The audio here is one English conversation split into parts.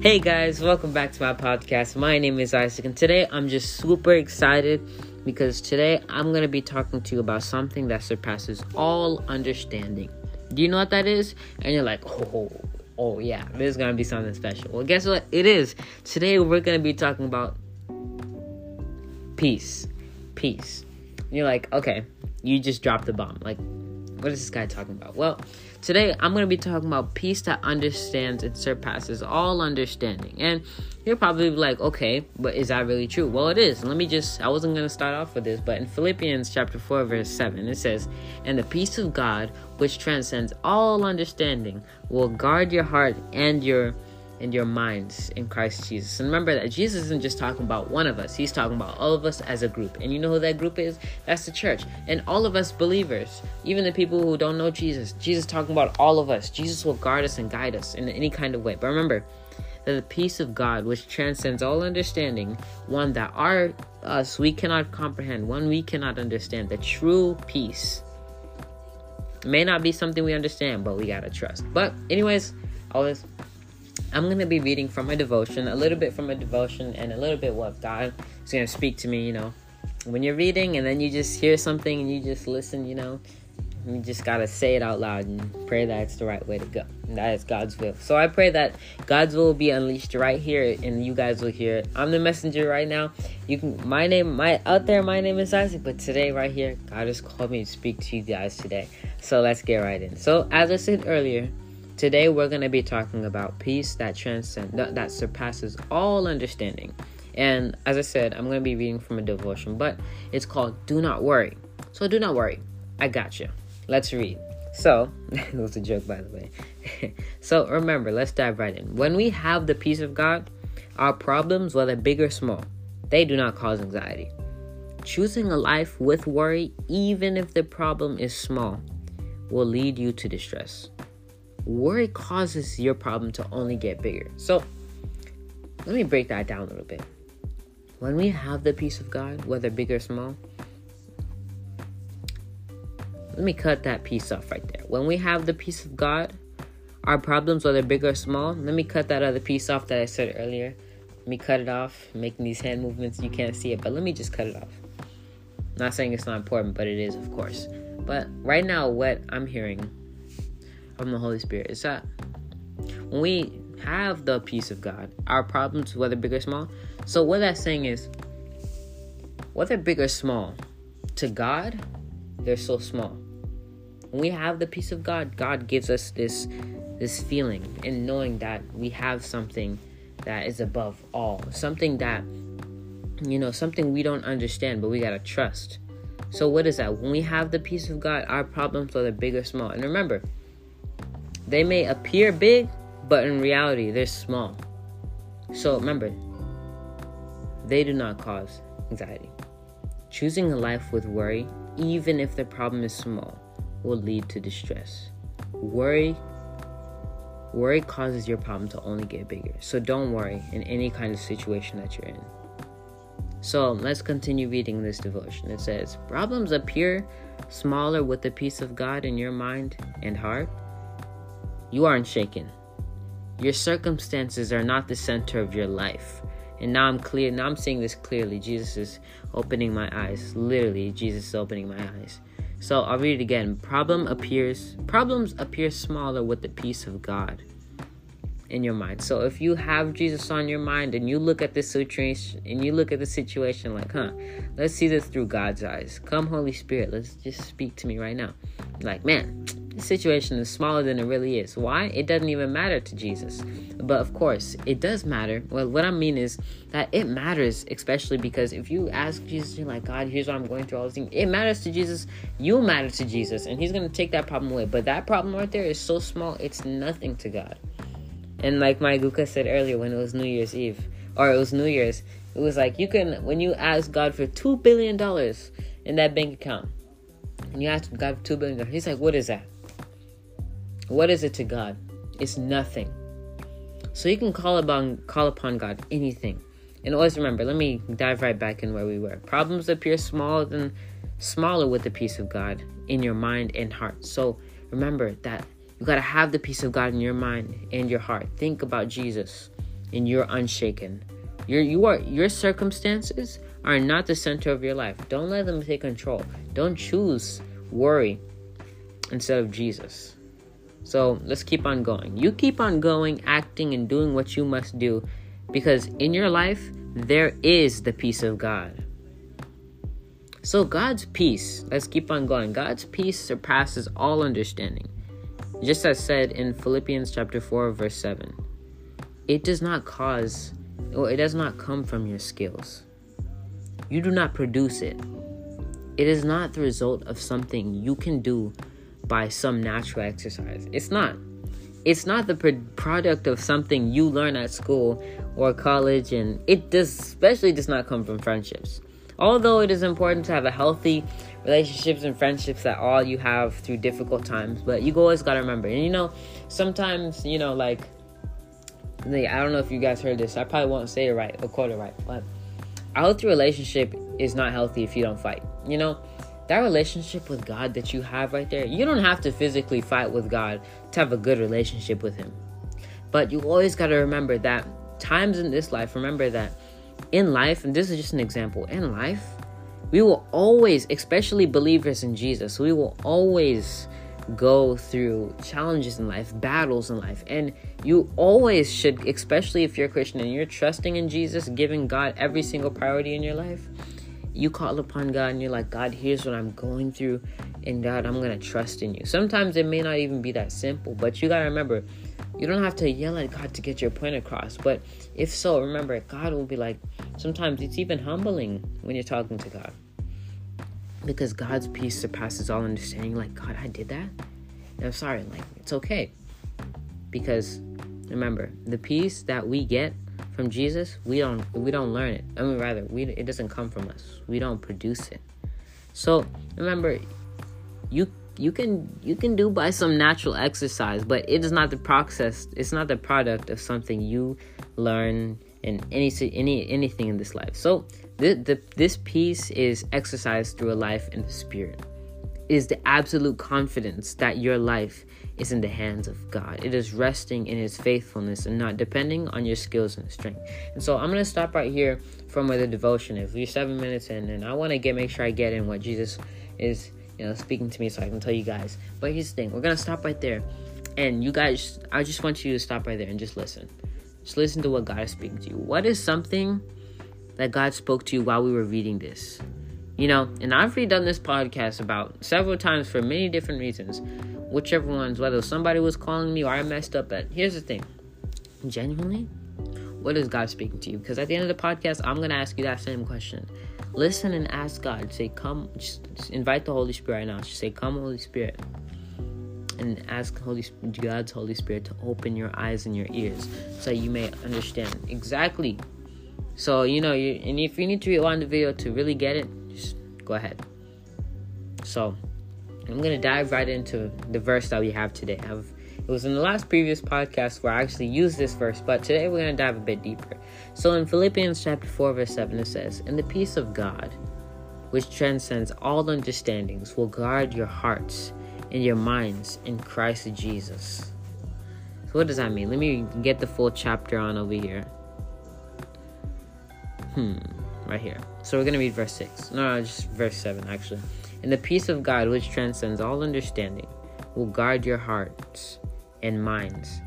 Hey guys, welcome back to my podcast. My name is Isaac, and today I'm just super excited because today I'm going to be talking to you about something that surpasses all understanding. Do you know what that is? And you're like, oh, oh yeah, this is going to be something special. Well, guess what? It is. Today we're going to be talking about peace. Peace. And you're like, okay, you just dropped the bomb. Like, what is this guy talking about? Well, today I'm going to be talking about peace that understands and surpasses all understanding. And you're probably like, okay, but is that really true? Well, it is. Let me just, I wasn't going to start off with this, but in Philippians chapter 4, verse 7, it says, And the peace of God, which transcends all understanding, will guard your heart and your and your minds in Christ Jesus. And remember that Jesus isn't just talking about one of us, he's talking about all of us as a group. And you know who that group is? That's the church. And all of us believers, even the people who don't know Jesus, Jesus talking about all of us. Jesus will guard us and guide us in any kind of way. But remember, that the peace of God, which transcends all understanding, one that our us we cannot comprehend, one we cannot understand, the true peace. may not be something we understand, but we gotta trust. But anyways, always I'm going to be reading from a devotion, a little bit from a devotion, and a little bit what God is going to speak to me, you know. When you're reading and then you just hear something and you just listen, you know, you just got to say it out loud and pray that it's the right way to go. And that is God's will. So I pray that God's will will be unleashed right here and you guys will hear it. I'm the messenger right now. You can my name my out there my name is Isaac, but today right here God has called me to speak to you guys today. So let's get right in. So as I said earlier, Today we're going to be talking about peace that transcends that, that surpasses all understanding. And as I said, I'm going to be reading from a devotion, but it's called Do Not Worry. So do not worry. I got you. Let's read. So, it was a joke by the way. so, remember, let's dive right in. When we have the peace of God, our problems, whether big or small, they do not cause anxiety. Choosing a life with worry, even if the problem is small, will lead you to distress worry causes your problem to only get bigger. So, let me break that down a little bit. When we have the peace of God, whether big or small, let me cut that piece off right there. When we have the peace of God, our problems, whether big or small, let me cut that other piece off that I said earlier. Let me cut it off, making these hand movements. You can't see it, but let me just cut it off. not saying it's not important, but it is, of course. But right now, what I'm hearing from the Holy Spirit is that when we have the peace of God, our problems, whether big or small. So what that's saying is, whether big or small, to God, they're so small. When we have the peace of God, God gives us this this feeling and knowing that we have something that is above all, something that you know, something we don't understand, but we gotta trust. So what is that? When we have the peace of God, our problems, whether big or small, and remember, they may appear big, but in reality, they're small. So remember, they do not cause anxiety. Choosing a life with worry, even if the problem is small, will lead to distress. Worry worry causes your problem to only get bigger. So don't worry in any kind of situation that you're in. So let's continue reading this devotion. It says, Problems appear smaller with the peace of God in your mind and heart you aren't shaken. Your circumstances are not the center of your life. And now I'm clear. Now I'm seeing this clearly. Jesus is opening my eyes. Literally, Jesus is opening my eyes. So I'll read it again. Problem appears problems appear smaller with the peace of God in your mind. So if you have Jesus on your mind and you look at this situation and you look at the situation like, huh, let's see this through God's eyes. Come, Holy Spirit, let's just speak to me right now. Like, man, the situation is smaller than it really is. Why? It doesn't even matter to Jesus. But of course, it does matter. Well, what I mean is that it matters, especially because if you ask Jesus, you're like, God, here's what I'm going through, all these things. It matters to Jesus. You matter to Jesus, and He's going to take that problem away. But that problem right there is so small, it's nothing to God. And like my Guka said earlier when it was New Year's Eve, or it was New Year's, it was like you can, when you ask God for $2 billion in that bank account, and you ask God for $2 billion, He's like, what is that? What is it to God? It's nothing. So you can call upon call upon God anything. And always remember, let me dive right back in where we were. Problems appear smaller than smaller with the peace of God in your mind and heart. So remember that you gotta have the peace of God in your mind and your heart. Think about Jesus. and you're unshaken. Your you are your circumstances are not the center of your life. Don't let them take control. Don't choose worry instead of Jesus. So let's keep on going. You keep on going, acting and doing what you must do because in your life there is the peace of God. So God's peace, let's keep on going. God's peace surpasses all understanding. Just as said in Philippians chapter 4 verse 7. It does not cause or it does not come from your skills. You do not produce it. It is not the result of something you can do by some natural exercise. It's not. It's not the product of something you learn at school or college, and it does especially does not come from friendships. Although it is important to have a healthy relationships and friendships that all you have through difficult times, but you always gotta remember. And you know, sometimes you know, like, I don't know if you guys heard this. I probably won't say it right or quote it right, but a healthy relationship is not healthy if you don't fight. You know, that relationship with God that you have right there, you don't have to physically fight with God to have a good relationship with Him. But you always got to remember that times in this life, remember that in life, and this is just an example, in life, we will always, especially believers in Jesus, we will always go through challenges in life, battles in life. And you always should, especially if you're a Christian and you're trusting in Jesus, giving God every single priority in your life, you call upon God and you're like, God, here's what I'm going through. And God, I'm to trust in you. Sometimes it may not even be that simple, but you got to remember, you don't have to yell at God to get your point across. But if so, remember, God will be like, sometimes it's even humbling when you're talking to God because God's peace surpasses all understanding. Like, God, I did that. And I'm sorry. Like, it's okay. Because remember, the peace that we get from Jesus, we don't we don't learn it. I mean, rather, we it doesn't come from us. We don't produce it. So remember, you you can you can do by some natural exercise, but it is not the process. It's not the product of something you learn in any any anything in this life. So the, the, this peace is exercised through a life in the spirit. It is the absolute confidence that your life is in the hands of God. It is resting in His faithfulness and not depending on your skills and strength. And so I'm gonna stop right here from where the devotion is. We're seven minutes in, and I want to get make sure I get in what Jesus is, you know, speaking to me, so I can tell you guys. But here's the thing: we're gonna stop right there, and you guys, I just want you to stop right there and just listen. Just listen to what God is speaking to you. What is something that God spoke to you while we were reading this? You know, and I've redone this podcast about several times for many different reasons. Whichever ones, whether somebody was calling me or I messed up at. Here's the thing genuinely, what is God speaking to you? Because at the end of the podcast, I'm going to ask you that same question. Listen and ask God. Say, come, just, just invite the Holy Spirit right now. Just say, come, Holy Spirit and ask Holy God's Holy Spirit to open your eyes and your ears so you may understand exactly. So you know, you, and if you need to rewind the video to really get it, just go ahead. So I'm gonna dive right into the verse that we have today. I've, it was in the last previous podcast where I actually used this verse, but today we're gonna dive a bit deeper. So in Philippians chapter 4, verse 7, it says, "In the peace of God, which transcends all understandings, will guard your hearts." and your minds in Christ Jesus. So, what does that mean? Let me get the full chapter on over here. Hmm, right here. So, we're to read verse 6. No, no, just verse 7, actually. And the peace of God, which transcends all understanding, will guard your hearts and minds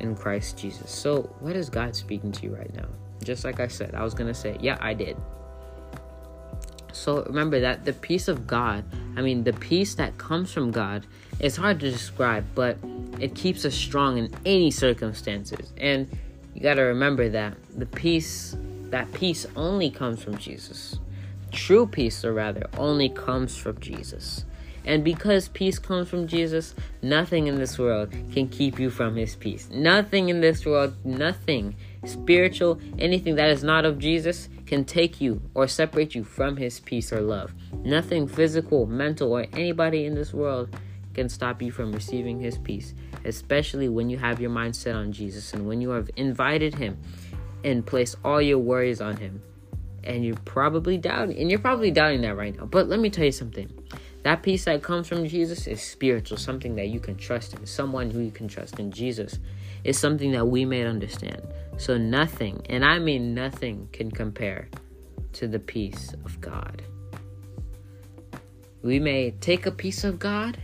in Christ Jesus. So, what is God speaking to you right now? Just like I said, I was going to say, yeah, I did. So remember that the peace of God, I mean, the peace that comes from God, it's hard to describe, but it keeps us strong in any circumstances. And you got to remember that the peace, that peace only comes from Jesus. True peace, or rather, only comes from Jesus. And because peace comes from Jesus, nothing in this world can keep you from his peace. Nothing in this world, nothing spiritual, anything that is not of Jesus can take you or separate you from his peace or love. Nothing physical, mental, or anybody in this world can stop you from receiving his peace, especially when you have your mind set on Jesus and when you have invited him and placed all your worries on him. And you're probably doubting, and you're probably doubting that right now. But let me tell you something. That peace that comes from Jesus is spiritual, something that you can trust in, someone who you can trust in. Jesus is something that we may understand. So nothing, and I mean nothing, can compare to the peace of God. We may take a piece of God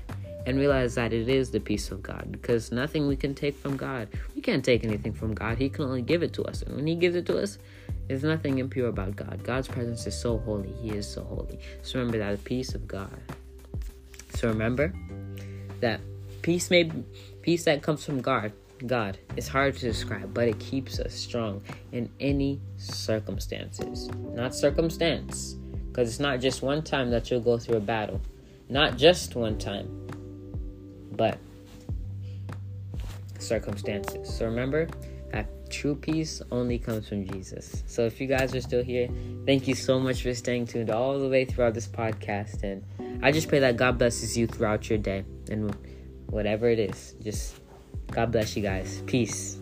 and realize that it is the peace of God because nothing we can take from God. We can't take anything from God. He can only give it to us. And when He gives it to us, there's nothing impure about God. God's presence is so holy. He is so holy. So remember that peace of God. So remember that peace may peace that comes from God. God. It's hard to describe, but it keeps us strong in any circumstances. Not circumstance, because it's not just one time that you'll go through a battle. Not just one time, but circumstances. So remember that true peace only comes from Jesus. So if you guys are still here, thank you so much for staying tuned all the way throughout this podcast. And I just pray that God blesses you throughout your day and whatever it is. Just God bless you guys. Peace.